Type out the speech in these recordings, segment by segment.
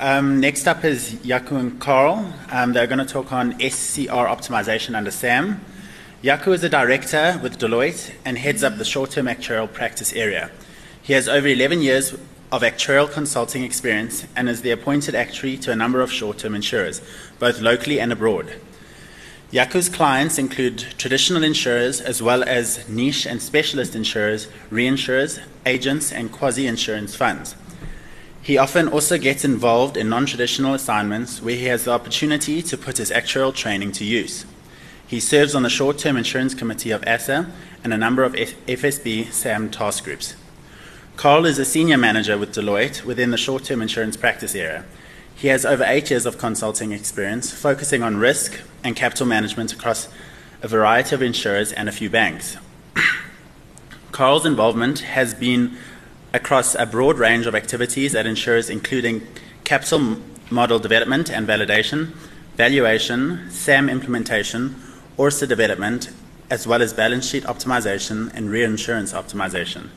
Um, next up is Jaco and Carl. Um, they're going to talk on SCR optimization under SAM. Jaco is a director with Deloitte and heads up the short term actuarial practice area. He has over 11 years of actuarial consulting experience and is the appointed actuary to a number of short term insurers, both locally and abroad. Jaco's clients include traditional insurers as well as niche and specialist insurers, reinsurers, agents, and quasi insurance funds. He often also gets involved in non traditional assignments where he has the opportunity to put his actuarial training to use. He serves on the short term insurance committee of ASSA and a number of FSB SAM task groups. Carl is a senior manager with Deloitte within the short term insurance practice area. He has over eight years of consulting experience, focusing on risk and capital management across a variety of insurers and a few banks. Carl's involvement has been across a broad range of activities at insurers, including capital model development and validation, valuation, SAM implementation, ORSA development, as well as balance sheet optimization and reinsurance optimization.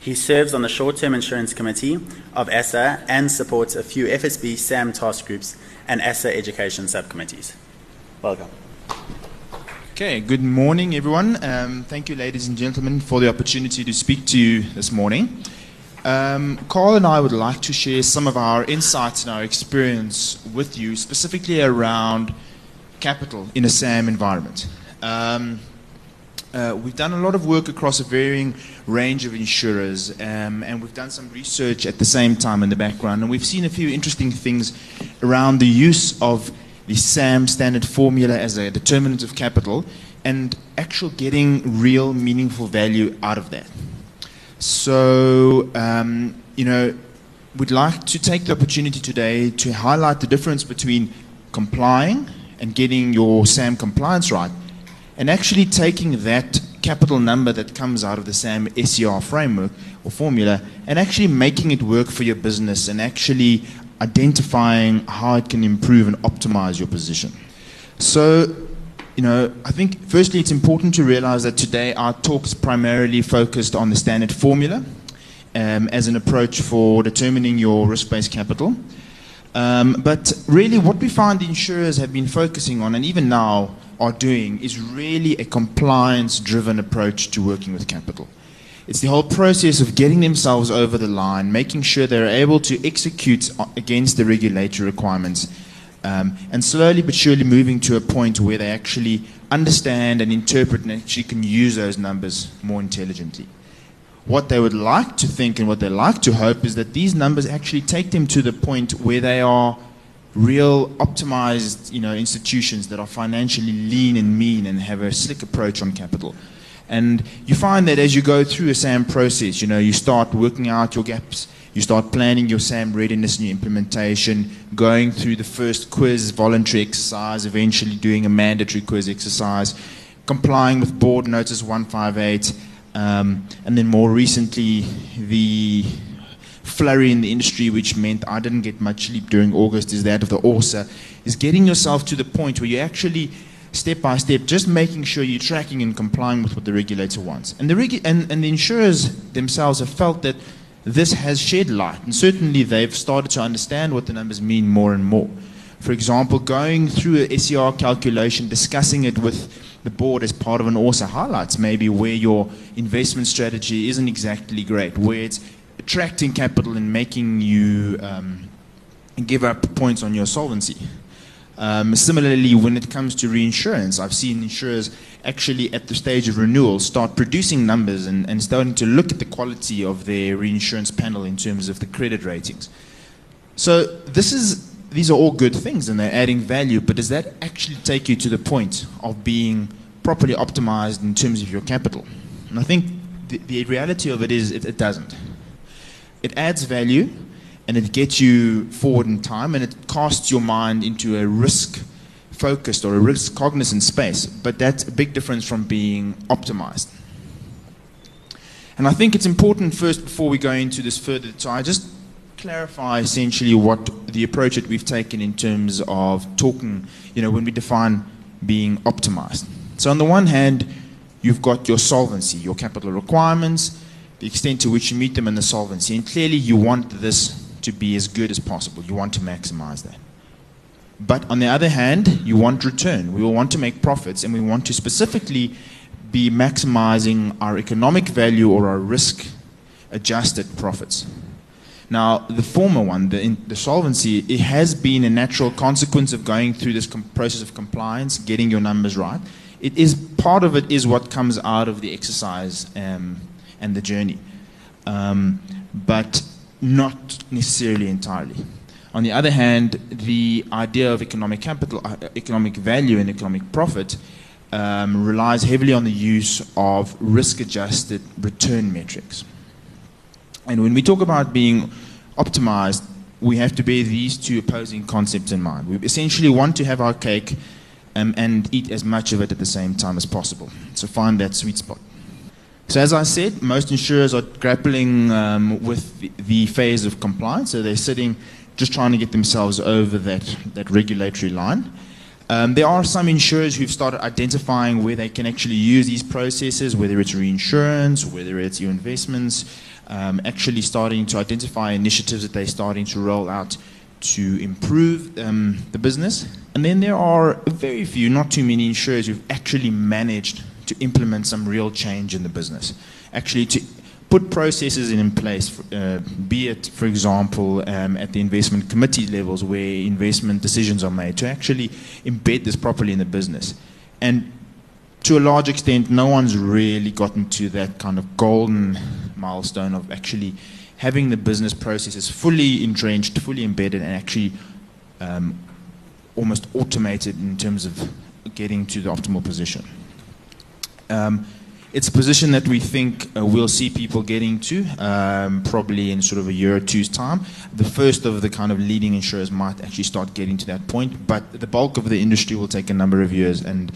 He serves on the short term insurance committee of ASSA and supports a few FSB SAM task groups and ASSA education subcommittees. Welcome. Okay, good morning, everyone. Um, thank you, ladies and gentlemen, for the opportunity to speak to you this morning. Um, Carl and I would like to share some of our insights and our experience with you, specifically around capital in a SAM environment. Um, uh, we've done a lot of work across a varying range of insurers, um, and we've done some research at the same time in the background, and we've seen a few interesting things around the use of the SAM standard formula as a determinant of capital and actual getting real meaningful value out of that. So, um, you know, we'd like to take the opportunity today to highlight the difference between complying and getting your SAM compliance right and actually taking that capital number that comes out of the SAM SCR framework or formula and actually making it work for your business and actually identifying how it can improve and optimize your position. So, you know, I think firstly it's important to realize that today our talk is primarily focused on the standard formula um, as an approach for determining your risk-based capital. Um, but really what we find insurers have been focusing on, and even now are doing, is really a compliance-driven approach to working with capital. It's the whole process of getting themselves over the line, making sure they're able to execute against the regulatory requirements um, and slowly but surely moving to a point where they actually understand and interpret and actually can use those numbers more intelligently. What they would like to think and what they like to hope is that these numbers actually take them to the point where they are real optimized you know, institutions that are financially lean and mean and have a slick approach on capital. And you find that as you go through a SAM process, you know, you start working out your gaps you start planning your SAM readiness and your implementation, going through the first QIS voluntary exercise, eventually doing a mandatory QIS exercise, complying with board notice 158, um, and then more recently, the flurry in the industry, which meant I didn't get much sleep during August, is that of the ORSA, is getting yourself to the point where you actually step by step, just making sure you're tracking and complying with what the regulator wants. And the, regu- and, and the insurers themselves have felt that this has shed light, and certainly they've started to understand what the numbers mean more and more. For example, going through a SCR calculation, discussing it with the board as part of an ORSA highlights maybe where your investment strategy isn't exactly great, where it's attracting capital and making you um, give up points on your solvency. Um, similarly, when it comes to reinsurance, I've seen insurers actually at the stage of renewal start producing numbers and, and starting to look at the quality of their reinsurance panel in terms of the credit ratings. So this is these are all good things and they're adding value, but does that actually take you to the point of being properly optimized in terms of your capital? And I think the, the reality of it is it, it doesn't. It adds value and it gets you forward in time and it casts your mind into a risk focused or a risk cognizant space, but that's a big difference from being optimized. And I think it's important first, before we go into this further, so I just clarify essentially what the approach that we've taken in terms of talking, you know, when we define being optimized. So on the one hand, you've got your solvency, your capital requirements, the extent to which you meet them in the solvency, and clearly you want this to be as good as possible. You want to maximize that. But on the other hand, you want return. We will want to make profits and we want to specifically be maximizing our economic value or our risk adjusted profits. Now, the former one, the, in, the solvency, it has been a natural consequence of going through this process of compliance, getting your numbers right. It is part of it is what comes out of the exercise um, and the journey, um, but not necessarily entirely. On the other hand, the idea of economic capital, uh, economic value, and economic profit um, relies heavily on the use of risk-adjusted return metrics. And when we talk about being optimized, we have to bear these two opposing concepts in mind. We essentially want to have our cake um, and eat as much of it at the same time as possible. So find that sweet spot. So as I said, most insurers are grappling um, with the, the, phase of compliance. So they're sitting, just trying to get themselves over that, that regulatory line. Um, there are some insurers who've started identifying where they can actually use these processes, whether it's reinsurance, whether it's your investments, um, actually starting to identify initiatives that they're starting to roll out to improve um, the business. And then there are very few, not too many insurers who've actually managed to implement some real change in the business. Actually, to put processes in place, uh, be it, for example, um, at the investment committee levels where investment decisions are made, to actually embed this properly in the business. And to a large extent, no one's really gotten to that kind of golden milestone of actually having the business processes fully entrenched, fully embedded, and actually um, almost automated in terms of getting to the optimal position. Um, it's a position that we think uh, we'll see people getting to um, probably in sort of a year or two's time. The first of the kind of leading insurers might actually start getting to that point, but the bulk of the industry will take a number of years and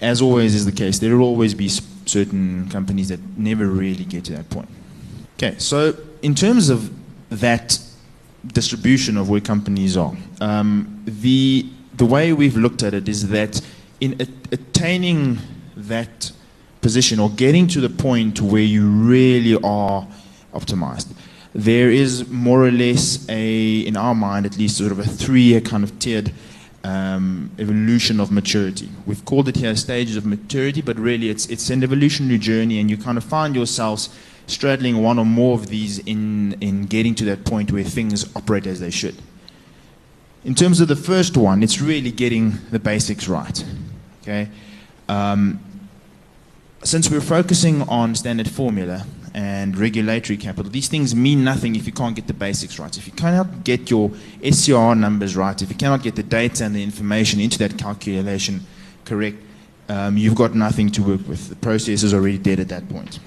as always is the case, there will always be certain companies that never really get to that point. Okay, so in terms of that distribution of where companies are, um, the the way we've looked at it is that in attaining that position or getting to the point where you really are optimized, there is more or less a, in our mind at least, sort of a three-year kind of tiered um, evolution of maturity. We've called it here stages of maturity, but really it's, it's an evolutionary journey, and you kind of find yourselves straddling one or more of these in, in getting to that point where things operate as they should. In terms of the first one, it's really getting the basics right. Okay? Um, since we're focusing on standard formula, and regulatory capital. These things mean nothing if you can't get the basics right. If you cannot get your SCR numbers right, if you cannot get the data and the information into that calculation correct, um, you've got nothing to work with. The process is already dead at that point.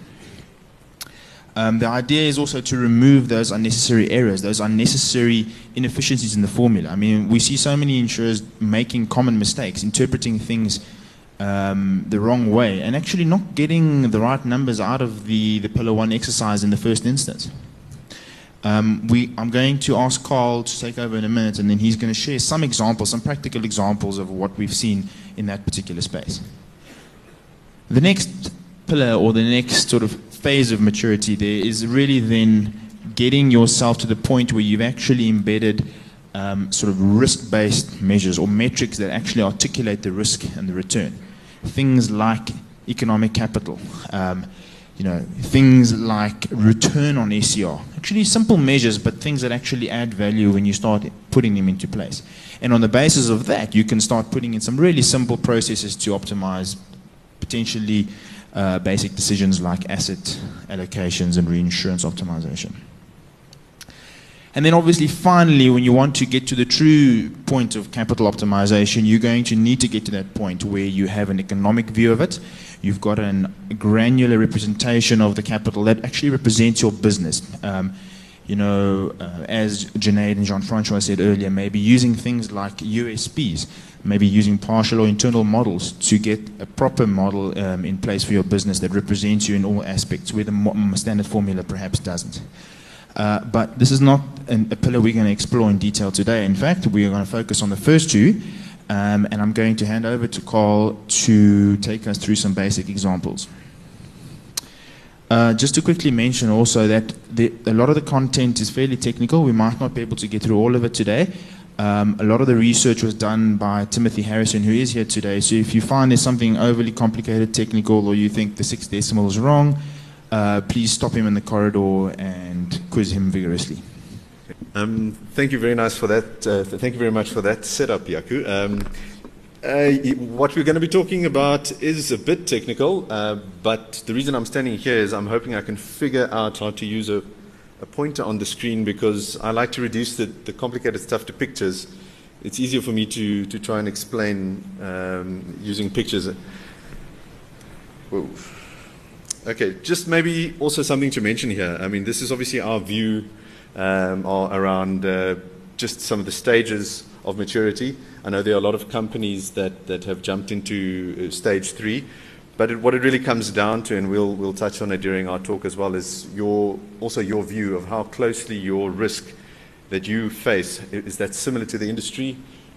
Um, the idea is also to remove those unnecessary errors, those unnecessary inefficiencies in the formula. I mean, we see so many insurers making common mistakes, interpreting things um, the wrong way and actually not getting the right numbers out of the, the pillar one exercise in the first instance. Um, we, I'm going to ask Carl to take over in a minute and then he's going to share some examples, some practical examples of what we've seen in that particular space. The next pillar or the next sort of phase of maturity there is really then getting yourself to the point where you've actually embedded um, sort of risk-based measures or metrics that actually articulate the risk and the return things like economic capital, um, you know, things like return on SCR. Actually, simple measures, but things that actually add value when you start putting them into place. And on the basis of that, you can start putting in some really simple processes to optimize potentially uh, basic decisions like asset allocations and reinsurance optimization. And then obviously, finally, when you want to get to the true point of capital optimization, you're going to need to get to that point where you have an economic view of it. You've got an, a granular representation of the capital that actually represents your business. Um, you know, uh, as Junaid and Jean-Francois said earlier, maybe using things like USPs, maybe using partial or internal models to get a proper model um, in place for your business that represents you in all aspects, where the standard formula perhaps doesn't. Uh, but this is not an, a pillar we're going to explore in detail today. In fact, we are going to focus on the first two, um, and I'm going to hand over to Carl to take us through some basic examples. Uh, just to quickly mention also that the, a lot of the content is fairly technical. We might not be able to get through all of it today. Um, a lot of the research was done by Timothy Harrison, who is here today. So if you find there's something overly complicated, technical, or you think the six decimal is wrong, uh, please stop him in the corridor and quiz him vigorously. Um, thank you very nice for that. Uh, thank you very much for that setup, Jaco. Um, uh, what we're going to be talking about is a bit technical, uh, but the reason I'm standing here is I'm hoping I can figure out how to use a, a pointer on the screen because I like to reduce the, the, complicated stuff to pictures. It's easier for me to, to try and explain um, using pictures. Whoa. Okay, just maybe also something to mention here. I mean, this is obviously our view um, around uh, just some of the stages of maturity. I know there are a lot of companies that, that have jumped into uh, stage three, but it, what it really comes down to, and we'll, we'll touch on it during our talk as well, is your, also your view of how closely your risk that you face is that similar to the industry,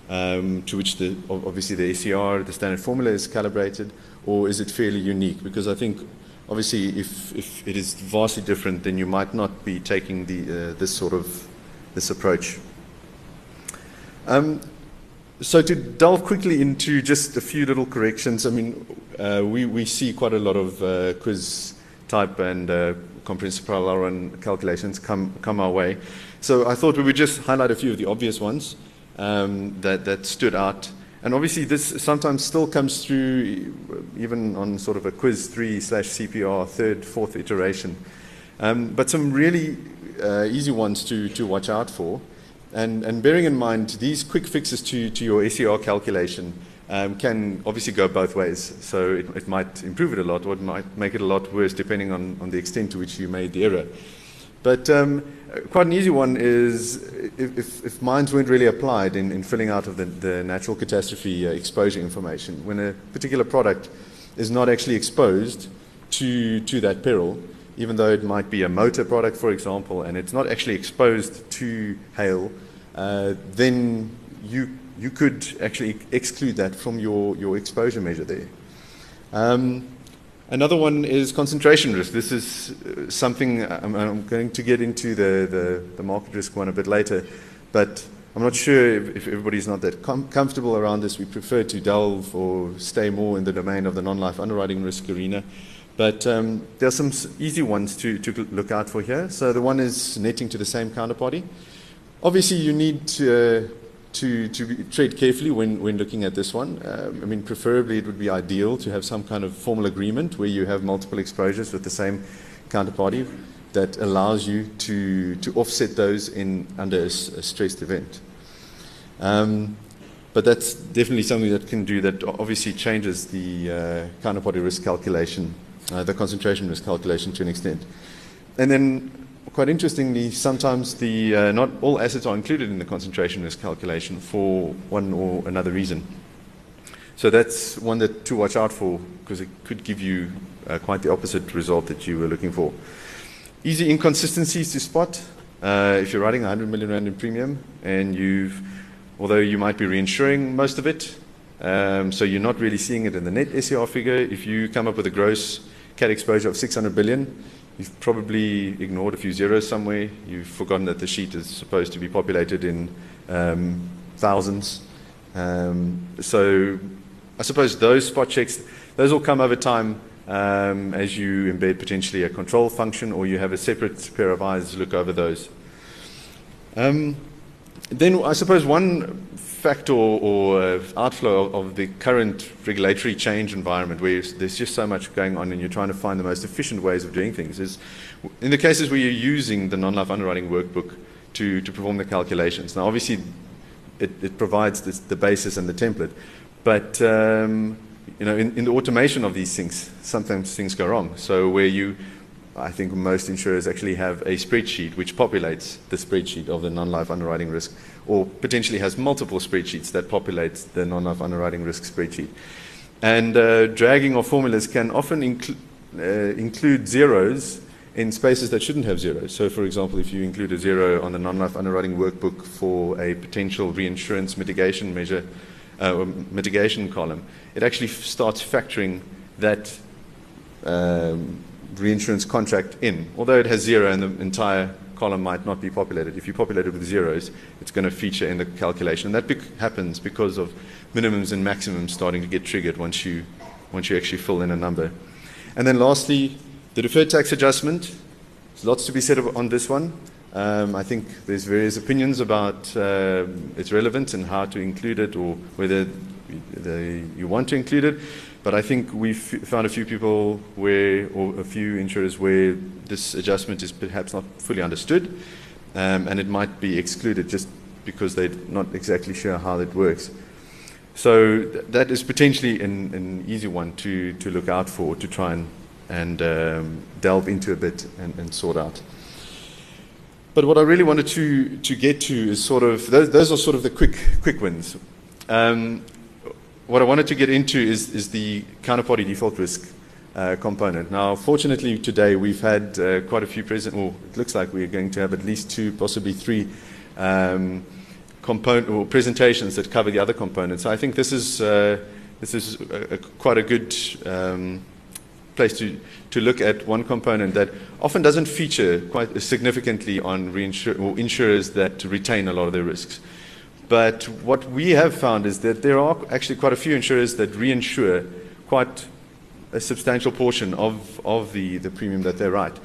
um, to which the, obviously the ACR, the standard formula is calibrated, or is it fairly unique? Because I think obviously, if, if it is vastly different, then you might not be taking the, uh, this sort of this approach. Um, so to delve quickly into just a few little corrections, I mean, uh, we, we see quite a lot of uh, QIS type and uh, comprehensive parallel run calculations come, come our way. So I thought we would just highlight a few of the obvious ones um, that, that stood out and obviously, this sometimes still comes through even on sort of a QIS three slash CPR third, fourth iteration. Um, but some really uh, easy ones to, to watch out for. And, and bearing in mind, these quick fixes to, to your SCR calculation um, can obviously go both ways. So it, it might improve it a lot, or it might make it a lot worse, depending on, on the extent to which you made the error. But um, quite an easy one is if, if, if, mines weren't really applied in, in filling out of the, the natural catastrophe uh, exposure information, when a particular product is not actually exposed to, to that peril, even though it might be a motor product, for example, and it's not actually exposed to hail, uh, then you, you could actually exclude that from your, your exposure measure there. Um, Another one is concentration risk. This is uh, something I'm, I'm going to get into the, the, the, market risk one a bit later, but I'm not sure if, if everybody's not that com- comfortable around this. We prefer to delve or stay more in the domain of the non life underwriting risk arena. But um, there are some easy ones to, to look out for here. So the one is netting to the same counterparty. Obviously, you need to, uh, to, to carefully when, when looking at this one. Um, I mean, preferably it would be ideal to have some kind of formal agreement where you have multiple exposures with the same counterparty that allows you to, to offset those in under a, a stressed event. Um, but that's definitely something that can do that obviously changes the uh, counterparty risk calculation, uh, the concentration risk calculation to an extent. And then quite interestingly, sometimes the, uh, not all assets are included in the concentration risk calculation for one or another reason. So that's one that to watch out for because it could give you uh, quite the opposite result that you were looking for. Easy inconsistencies to spot. Uh, if you're writing 100 million rand in premium and you've, although you might be reinsuring most of it, um, so you're not really seeing it in the net SCR figure. If you come up with a gross cat exposure of 600 billion, You've probably ignored a few zeros somewhere. You've forgotten that the sheet is supposed to be populated in um, thousands. Um, so I suppose those spot checks, those will come over time um, as you embed potentially a control function or you have a separate pair of eyes look over those. Um, then I suppose one factor or uh, outflow of, of, the current regulatory change environment where there's just so much going on and you're trying to find the most efficient ways of doing things is in the cases where you're using the non-life underwriting workbook to, to perform the calculations. Now, obviously, it, it provides this, the basis and the template, but um, you know, in, in the automation of these things, sometimes things go wrong. So where you I think most insurers actually have a spreadsheet which populates the spreadsheet of the non-life underwriting risk, or potentially has multiple spreadsheets that populate the non-life underwriting risk spreadsheet. And uh, dragging of formulas can often incl- uh, include zeros in spaces that shouldn't have zeros. So, for example, if you include a zero on the non-life underwriting workbook for a potential reinsurance mitigation measure, uh, mitigation column, it actually f- starts factoring that. Um, reinsurance contract in, although it has zero and the entire column might not be populated. If you populate it with zeros, it's going to feature in the calculation. That happens because of minimums and maximums starting to get triggered once you, once you actually fill in a number. And then lastly, the deferred tax adjustment. There's lots to be said on this one. Um, I think there's various opinions about uh, its relevance and how to include it or whether the, you want to include it. But I think we've found a few people where, or a few insurers where this adjustment is perhaps not fully understood, um, and it might be excluded just because they're not exactly sure how it works. So th- that is potentially an, an, easy one to, to look out for, to try and, and um, delve into a bit and, and, sort out. But what I really wanted to, to get to is sort of, those, those are sort of the quick, quick wins. Um, what I wanted to get into is, is the counterparty default risk uh, component. Now, fortunately, today we've had uh, quite a few present. Well, it looks like we're going to have at least two, possibly three um, component presentations that cover the other components. So I think this is uh, this is a, a, quite a good um, place to to look at one component that often doesn't feature quite significantly on reinsur- or insurers that retain a lot of their risks. But what we have found is that there are actually quite a few insurers that reinsure quite a substantial portion of, of the, the premium that they write.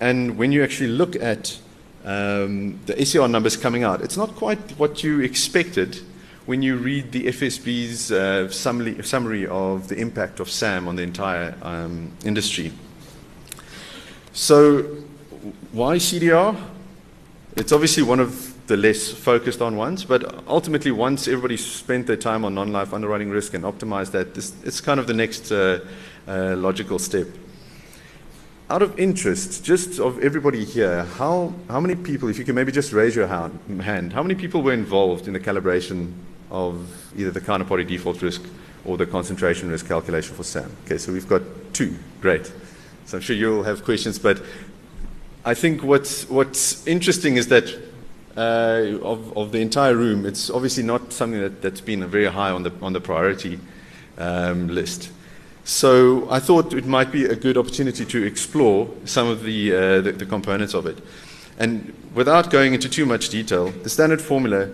And when you actually look at um, the SCR numbers coming out, it's not quite what you expected when you read the FSB's uh, summary, summary, of the impact of SAM on the entire um, industry. So, why CDR? It's obviously one of the less focused on ones. But ultimately, once everybody's spent their time on non life underwriting risk and optimized that, this, it's kind of the next uh, uh, logical step. Out of interest, just of everybody here, how, how many people, if you can maybe just raise your hand, how many people were involved in the calibration of either the counterparty default risk or the concentration risk calculation for SAM? Okay, so we've got two. Great. So I'm sure you'll have questions, but I think what's, what's interesting is that uh, of, of the entire room, it's obviously not something that, that's been very high on the, on the priority um, list. So I thought it might be a good opportunity to explore some of the, uh, the, the, components of it. And without going into too much detail, the standard formula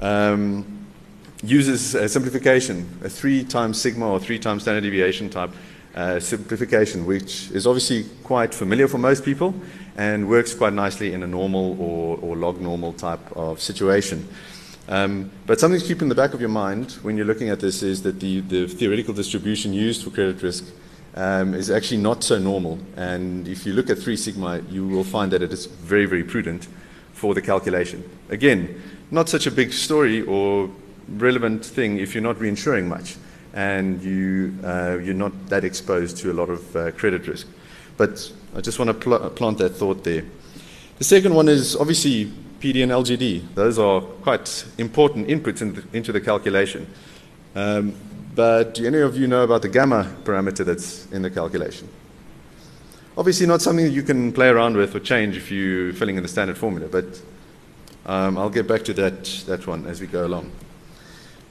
um, uses a simplification, a three times sigma or three times standard deviation type uh, simplification, which is obviously quite familiar for most people and works quite nicely in a normal or, or log normal type of situation. Um, but something to keep in the back of your mind when you're looking at this is that the, the theoretical distribution used for credit risk um, is actually not so normal. And if you look at 3 sigma, you will find that it is very, very prudent for the calculation. Again, not such a big story or relevant thing if you're not reinsuring much and you, uh, you're not that exposed to a lot of uh, credit risk. But I just want to pl- plant that thought there. The second one is obviously PD and LGD. Those are quite important inputs in the, into the calculation. Um, but do any of you know about the gamma parameter that's in the calculation? Obviously, not something that you can play around with or change if you're filling in the standard formula, but um, I'll get back to that, that one as we go along.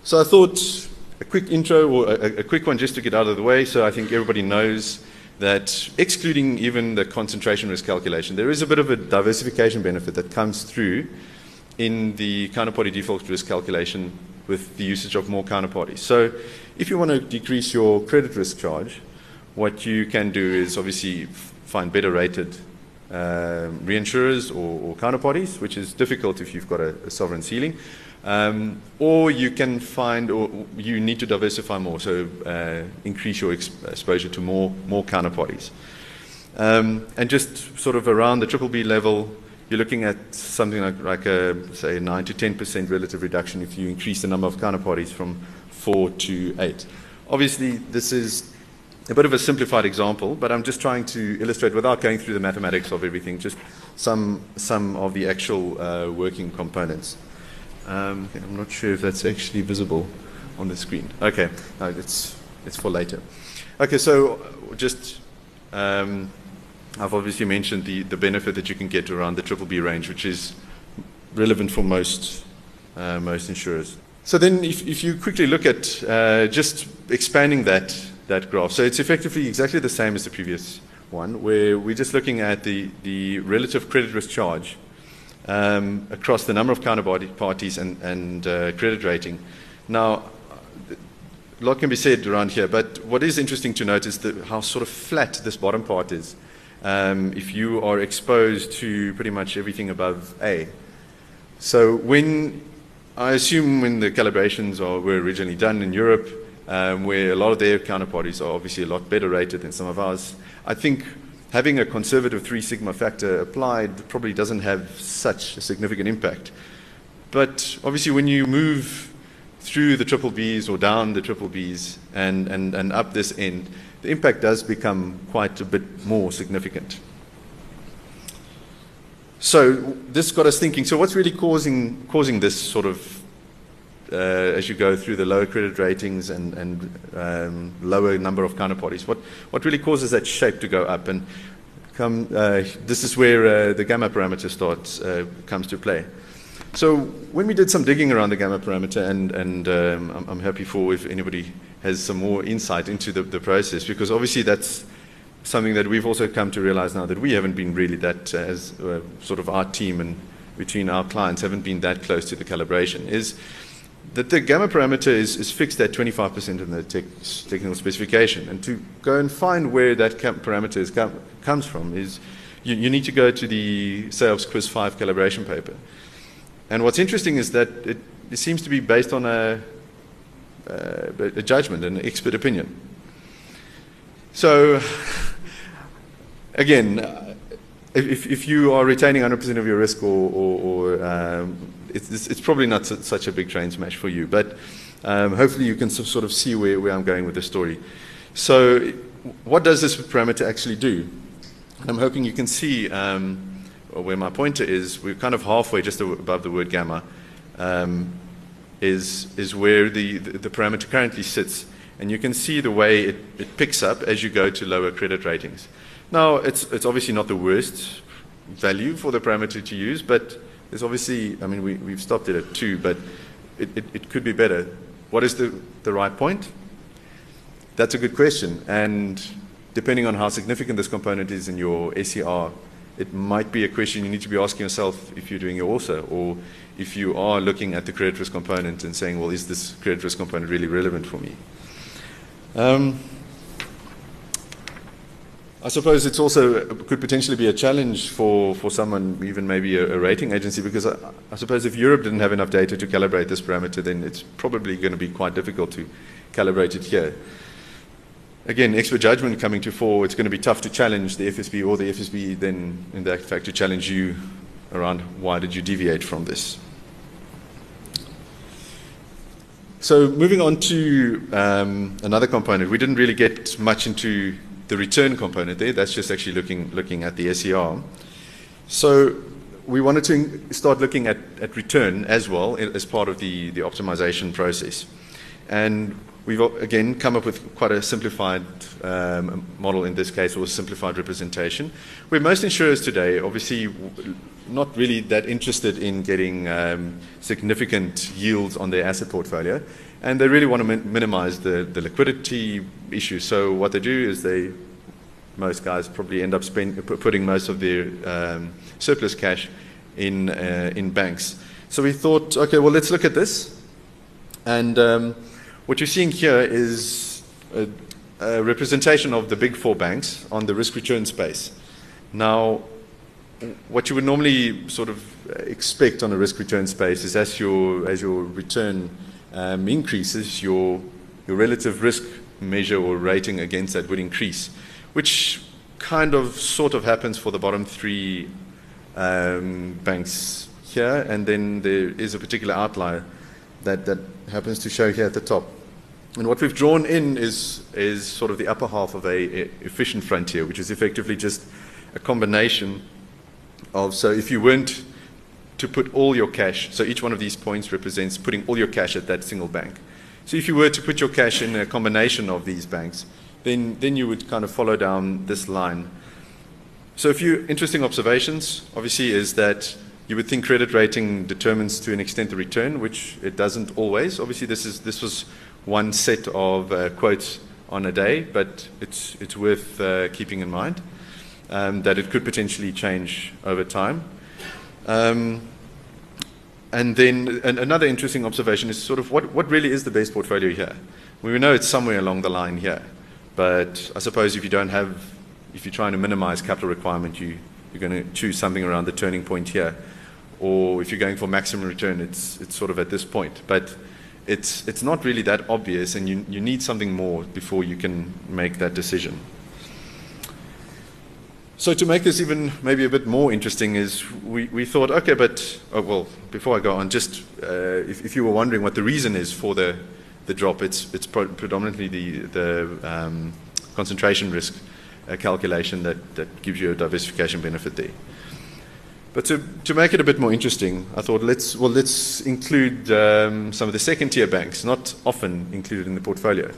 So I thought a quick intro or a, a quick one just to get out of the way so I think everybody knows that excluding even the concentration risk calculation, there is a bit of a diversification benefit that comes through in the counterparty default risk calculation with the usage of more counterparties. So if you want to decrease your credit risk charge, what you can do is obviously find better rated uh, reinsurers or, or, counterparties, which is difficult if you've got a, a sovereign ceiling. Um, or you can find, or you need to diversify more, so uh, increase your exposure to more, more counterparties. Um, and just sort of around the triple B level, you're looking at something like, like a, say, 9 to 10% relative reduction if you increase the number of counterparties from 4 to 8. Obviously, this is a bit of a simplified example, but I'm just trying to illustrate without going through the mathematics of everything, just some, some of the actual uh, working components. Um, I'm not sure if that's actually visible on the screen. Okay, no, it's, it's for later. Okay, so just um, I've obviously mentioned the, the benefit that you can get around the triple B range, which is relevant for most, uh, most insurers. So then if, if you quickly look at uh, just expanding that, that graph, so it's effectively exactly the same as the previous one, where we're just looking at the, the relative credit risk charge um, across the number of counterparties and, and uh, credit rating. Now, a lot can be said around here, but what is interesting to note is the, how sort of flat this bottom part is. Um, if you are exposed to pretty much everything above A. So when I assume when the calibrations are, were originally done in Europe, um, where a lot of their counterparties are obviously a lot better rated than some of ours, I think having a conservative three sigma factor applied probably doesn't have such a significant impact. But obviously, when you move through the triple Bs or down the triple Bs and, and, and up this end, the impact does become quite a bit more significant. So this got us thinking. So what's really causing causing this sort of uh, as you go through the lower credit ratings and, and um, lower number of counterparties? What what really causes that shape to go up? And come, uh, this is where uh, the gamma parameter starts uh, comes to play. So when we did some digging around the gamma parameter, and, and um, I'm, I'm, happy for if anybody has some more insight into the, the, process, because obviously that's something that we've also come to realize now that we haven't been really that, uh, as uh, sort of our team and between our clients haven't been that close to the calibration, is that the gamma parameter is, is fixed at 25% in the tech, technical specification. And to go and find where that parameter is, comes from is you, you need to go to the CEIOPS QIS 5 calibration paper. And what's interesting is that it, it seems to be based on a, uh, a judgment, an expert opinion. So, again, if, if you are retaining 100% of your risk, or, or, or um, it's, it's, probably not such a big train smash for you, but um, hopefully you can sort of see where, where I'm going with the story. So, what does this parameter actually do? I'm hoping you can see. Um, where my pointer is, we're kind of halfway just above the word gamma, um, is, is where the, the, the, parameter currently sits. And you can see the way it, it picks up as you go to lower credit ratings. Now, it's, it's obviously not the worst value for the parameter to use, but there's obviously, I mean, we, we've stopped it at two, but it, it, it could be better. What is the, the right point? That's a good question. And depending on how significant this component is in your SCR it might be a question you need to be asking yourself if you're doing your ORSA or if you are looking at the credit risk component and saying, well, is this credit risk component really relevant for me? Um, I suppose it's also could potentially be a challenge for, for someone, even maybe a, a rating agency, because I, I, suppose if Europe didn't have enough data to calibrate this parameter, then it's probably going to be quite difficult to calibrate it here again, expert judgment coming to fore, it's going to be tough to challenge the FSB or the FSB then, in that fact, to challenge you around why did you deviate from this. So moving on to um, another component, we didn't really get much into the return component there. That's just actually looking looking at the SCR. So we wanted to start looking at, at return as well as part of the, the optimization process. And We've again come up with quite a simplified um, model in this case, or a simplified representation. Where most insurers today, obviously, not really that interested in getting um, significant yields on their asset portfolio, and they really want to min- minimize the, the liquidity issue. So what they do is they, most guys probably end up spend, putting most of their um, surplus cash in uh, in banks. So we thought, okay, well, let's look at this, and um, what you're seeing here is a, a representation of the big four banks on the risk return space. Now, what you would normally sort of expect on a risk return space is as your, as your return um, increases, your, your relative risk measure or rating against that would increase, which kind of sort of happens for the bottom three um, banks here, and then there is a particular outlier that, that happens to show here at the top. And what we've drawn in is, is sort of the upper half of a, a efficient frontier, which is effectively just a combination of, so if you weren't to put all your cash, so each one of these points represents putting all your cash at that single bank. So if you were to put your cash in a combination of these banks, then, then you would kind of follow down this line. So a few interesting observations, obviously, is that you would think credit rating determines to an extent the return, which it doesn't always. Obviously, this, is, this was one set of uh, quotes on a day, but it's, it's worth uh, keeping in mind. um, that it could potentially change over time. Um, and then an, another interesting observation is sort of what, what really is the best portfolio here? We know it's somewhere along the line here, but I suppose if you don't have, if you're trying to minimize capital requirement, you, you're going to choose something around the turning point here. Or if you're going for maximum return, it's, it's sort of at this point. But it's, it's not really that obvious, and you, you need something more before you can make that decision. So to make this even maybe a bit more interesting is we, we thought, okay, but, oh, well, before I go on, just uh, if, if you were wondering what the reason is for the, the drop, it's, it's pro- predominantly the, the um, concentration risk uh, calculation that, that gives you a diversification benefit there. But to, to make it a bit more interesting, I thought let's, well, let's include um, some of the second tier banks, not often included in the portfolio.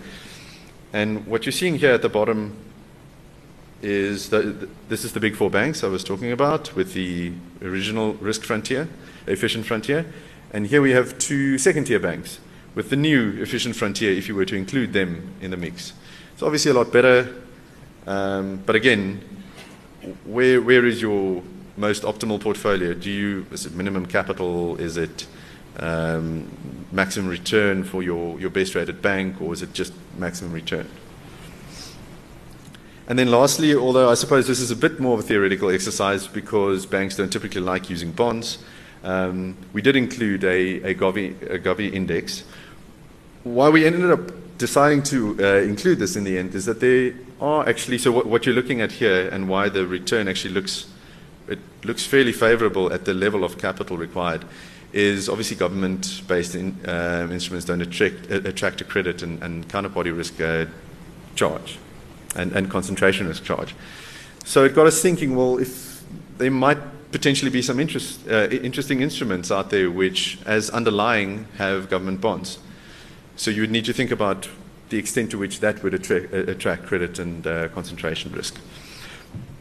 And what you're seeing here at the bottom is that this is the big four banks I was talking about with the original risk frontier, efficient frontier. And here we have two second tier banks with the new efficient frontier if you were to include them in the mix. It's obviously a lot better. Um, but again, where, where is your most optimal portfolio? Do you, is it minimum capital? Is it um, maximum return for your, your best rated bank? Or is it just maximum return? And then lastly, although I suppose this is a bit more of a theoretical exercise because banks don't typically like using bonds, um, we did include a, a, a index. Why we ended up deciding to uh, include this in the end is that there are actually, so what, what, you're looking at here and why the return actually looks, it looks fairly favorable at the level of capital required is obviously government-based in, uh, instruments don't attract, attract a credit and, and counterparty risk uh, charge and, and concentration risk charge. So it got us thinking, well, if there might potentially be some interest, uh, interesting instruments out there which, as underlying, have government bonds. So you would need to think about the extent to which that would attract, uh, attract credit and uh, concentration risk.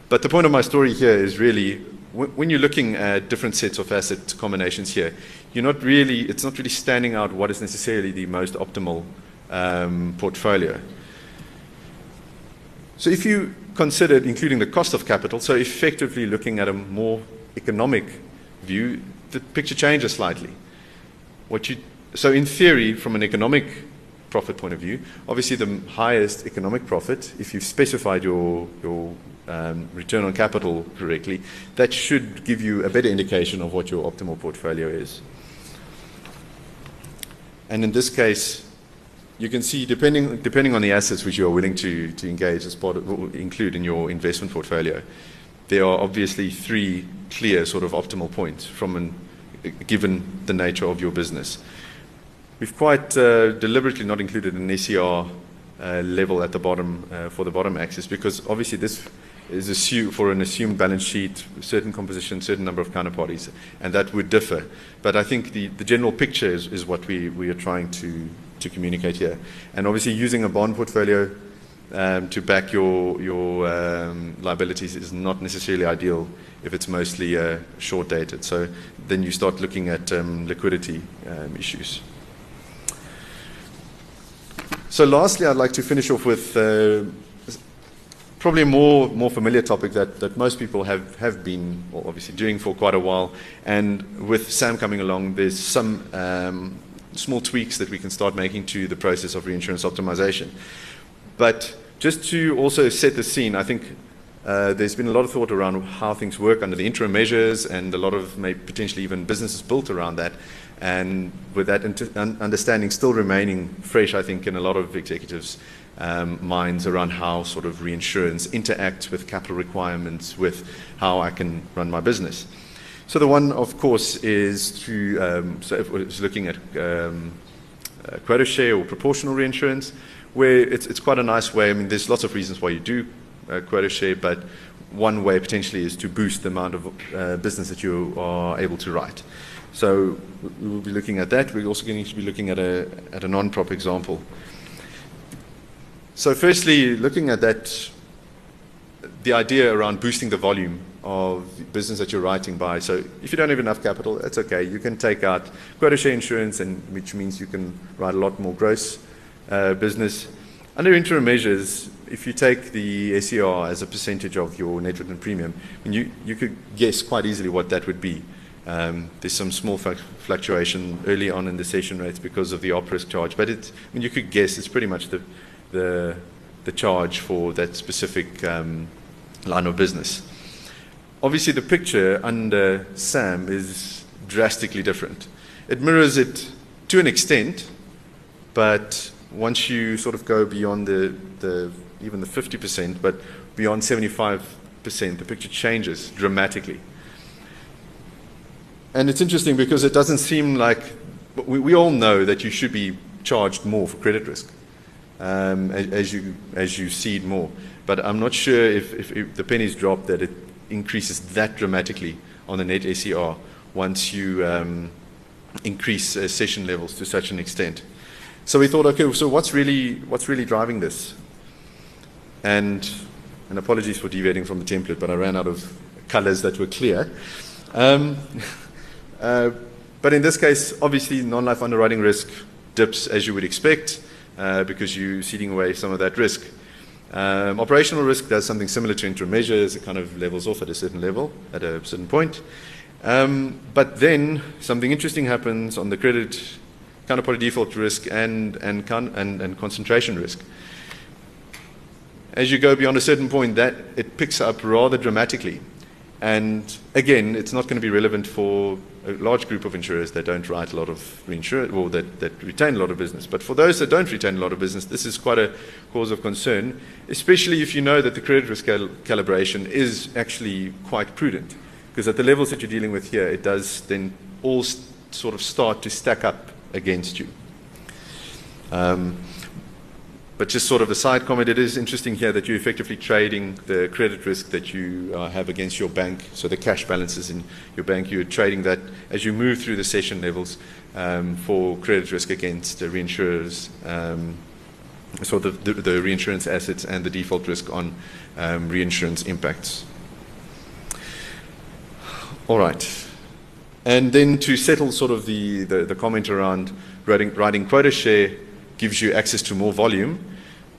But the point of my story here is really when you're looking at different sets of asset combinations here, you're not really, it's not really standing out what is necessarily the most optimal um, portfolio. So if you considered including the cost of capital, so effectively looking at a more economic view, the picture changes slightly. What you, so in theory, from an economic profit point of view, obviously the highest economic profit, if you've specified your, your um, return on capital correctly, that should give you a better indication of what your optimal portfolio is. And in this case, you can see depending, depending on the assets which you are willing to, to engage as part of, include in your investment portfolio, there are obviously three clear sort of optimal points from an, given the nature of your business. We've quite uh, deliberately not included an SCR uh, level at the bottom uh, for the bottom axis because obviously this is assumed for an assumed balance sheet, certain composition, certain number of counterparties, and that would differ. But I think the, the general picture is, is what we, we are trying to, to communicate here. And obviously, using a bond portfolio um, to back your, your um, liabilities is not necessarily ideal if it's mostly uh, short dated. So then you start looking at um, liquidity um, issues. So, lastly, I'd like to finish off with uh, probably a more, more familiar topic that, that most people have, have been well, obviously doing for quite a while. And with Sam coming along, there's some um, small tweaks that we can start making to the process of reinsurance optimization. But just to also set the scene, I think uh, there's been a lot of thought around how things work under the interim measures and a lot of maybe potentially even businesses built around that. And with that understanding still remaining fresh, I think, in a lot of executives' um, minds around how sort of reinsurance interacts with capital requirements, with how I can run my business. So the one, of course, is through, um, so it's looking at um, uh, quota share or proportional reinsurance, where it's, it's quite a nice way. I mean, there's lots of reasons why you do uh, quota share, but one way potentially is to boost the amount of uh, business that you are able to write. So we will be looking at that. We're also going to be looking at a, at a non-prop example. So firstly, looking at that, the idea around boosting the volume of business that you're writing by. So if you don't have enough capital, that's okay. You can take out quota share insurance, and which means you can write a lot more gross uh, business. under interim measures, if you take the SCR as a percentage of your net written premium, you, you could guess quite easily what that would be. Um, there's some small fluctuation early on in the cession rates because of the op risk charge, but it, I mean, you could guess it's pretty much the, the, the charge for that specific um, line of business. Obviously, the picture under SAM is drastically different. It mirrors it to an extent, but once you sort of go beyond the, the even the 50%, but beyond 75%, the picture changes dramatically. And it's interesting because it doesn't seem like we, we all know that you should be charged more for credit risk um, as, as, you, as you cede more. But I'm not sure if, if, if the pennies drop that it increases that dramatically on the net SCR once you um, increase uh, cession levels to such an extent. So we thought, okay, so what's really, what's really driving this? And, and apologies for deviating from the template, but I ran out of colors that were clear. Um, uh, but in this case, obviously, non-life underwriting risk dips as you would expect uh, because you're ceding away some of that risk. Um, operational risk does something similar to interim measures. It kind of levels off at a certain level, at a certain point. Um, but then something interesting happens on the credit counterparty default risk and, and, and, and concentration risk. As you go beyond a certain point, that it picks up rather dramatically. And again, it's not going to be relevant for a large group of insurers that don't write a lot of reinsurance or that, that retain a lot of business. But for those that don't retain a lot of business, this is quite a cause of concern, especially if you know that the credit risk cal- calibration is actually quite prudent. Because at the levels that you're dealing with here, it does then all st- sort of start to stack up against you. Um, but just sort of a side comment, it is interesting here that you're effectively trading the credit risk that you uh, have against your bank. So the cash balances in your bank, you're trading that as you move through the cession levels um, for credit risk against the reinsurers. Um, so the, the, the, reinsurance assets and the default risk on um, reinsurance impacts. All right. And then to settle sort of the, the, the comment around writing, writing, quota share gives you access to more volume.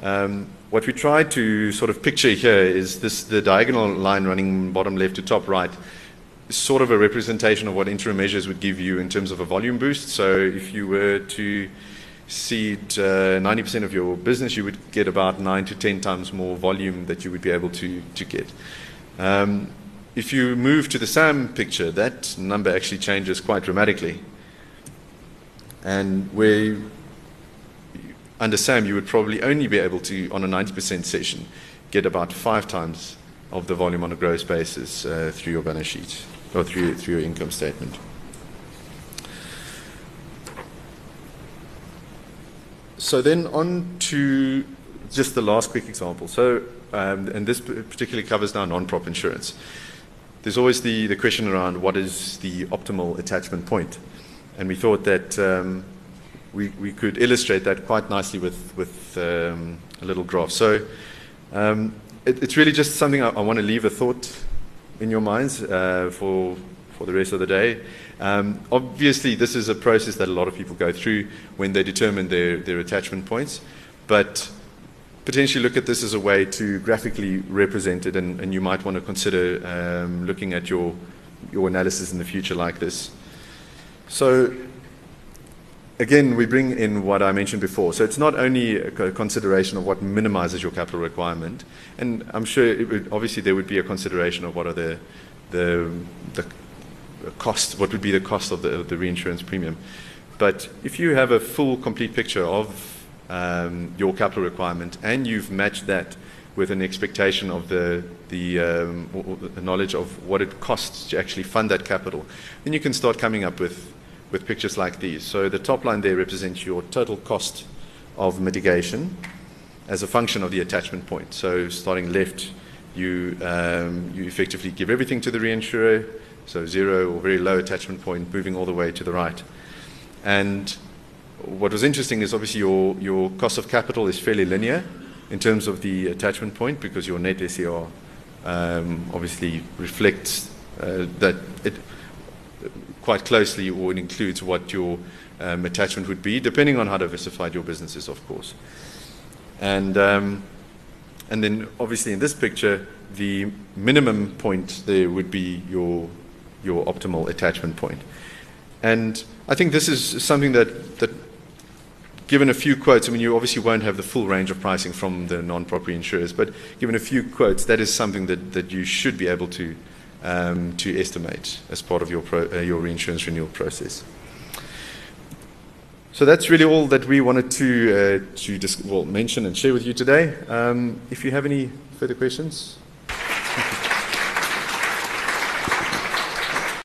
Um, what we try to sort of picture here is this the diagonal line running bottom left to top right sort of a representation of what interim measures would give you in terms of a volume boost. So if you were to cede uh, 90% of your business, you would get about 9 to 10 times more volume that you would be able to, to get. Um, if you move to the SAM picture, that number actually changes quite dramatically. And where under SAM, you would probably only be able to, on a 90% cession, get about five times of the volume on a gross basis uh, through your balance sheet or through, through your income statement. So then on to just the last quick example. So, um, and this particularly covers now non-prop insurance there's always the, the question around what is the optimal attachment point. And we thought that um, we, we could illustrate that quite nicely with, with um, a little graph. So um, it, it's really just something I, I want to leave a thought in your minds uh, for, for the rest of the day. Um, obviously, this is a process that a lot of people go through when they determine their, their attachment points. But potentially look at this as a way to graphically represent it, and, and you might want to consider um, looking at your, your analysis in the future like this. So, again, we bring in what I mentioned before. So, it's not only a consideration of what minimizes your capital requirement, and I'm sure would, obviously there would be a consideration of what are the, the, the cost, what would be the cost of the, of the reinsurance premium. But if you have a full, complete picture of um, your capital requirement, and you've matched that with an expectation of the, the, um, the, knowledge of what it costs to actually fund that capital, then you can start coming up with, with pictures like these. So the top line there represents your total cost of mitigation as a function of the attachment point. So starting left, you, um, you effectively give everything to the reinsurer, so zero or very low attachment point, moving all the way to the right. And what was interesting is obviously your, your cost of capital is fairly linear in terms of the attachment point because your net SCR um, obviously reflects uh, that it quite closely or it includes what your um, attachment would be, depending on how diversified your business is, of course. And, um, and then obviously in this picture, the minimum point there would be your, your optimal attachment point. And I think this is something that, that given a few quotes, I mean, you obviously won't have the full range of pricing from the non-property insurers, but given a few quotes, that is something that, that you should be able to, um, to estimate as part of your, pro, uh, your reinsurance renewal process. So that's really all that we wanted to, uh, to dis- well, mention and share with you today. Um, if you have any further questions,